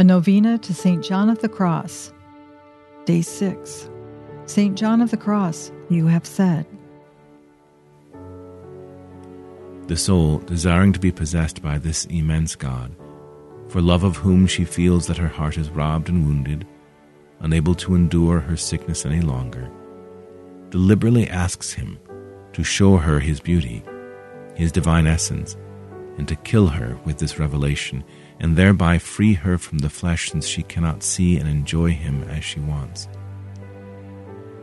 A novena to St. John of the Cross. Day 6. St. John of the Cross, you have said. The soul, desiring to be possessed by this immense God, for love of whom she feels that her heart is robbed and wounded, unable to endure her sickness any longer, deliberately asks him to show her his beauty, his divine essence, and to kill her with this revelation and thereby free her from the flesh since she cannot see and enjoy him as she wants.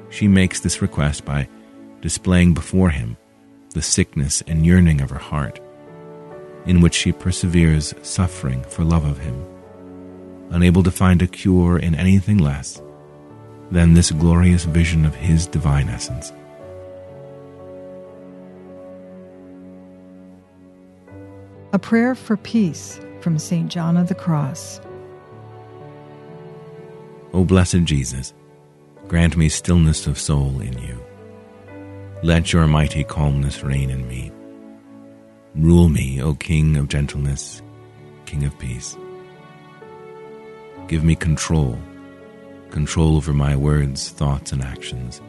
She makes this request by displaying before him the sickness and yearning of her heart, in which she perseveres suffering for love of him, unable to find a cure in anything less than this glorious vision of his divine essence. A prayer for peace from St. John of the Cross. O blessed Jesus, grant me stillness of soul in you. Let your mighty calmness reign in me. Rule me, O King of gentleness, King of peace. Give me control, control over my words, thoughts, and actions,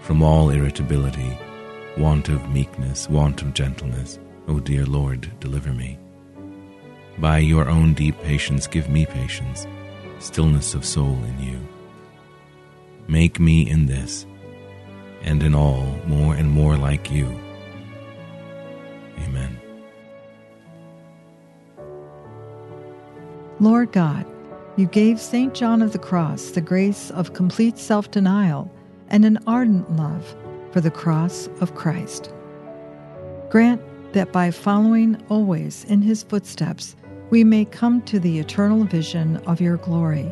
from all irritability, want of meekness, want of gentleness. O dear Lord, deliver me. By your own deep patience, give me patience, stillness of soul in you. Make me in this and in all more and more like you. Amen. Lord God, you gave St. John of the Cross the grace of complete self denial and an ardent love for the cross of Christ. Grant that by following always in his footsteps, we may come to the eternal vision of your glory,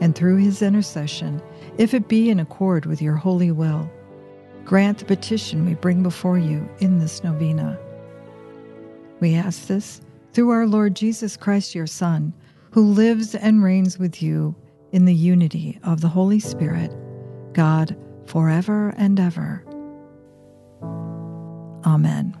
and through his intercession, if it be in accord with your holy will, grant the petition we bring before you in this novena. We ask this through our Lord Jesus Christ, your Son, who lives and reigns with you in the unity of the Holy Spirit, God, forever and ever. Amen.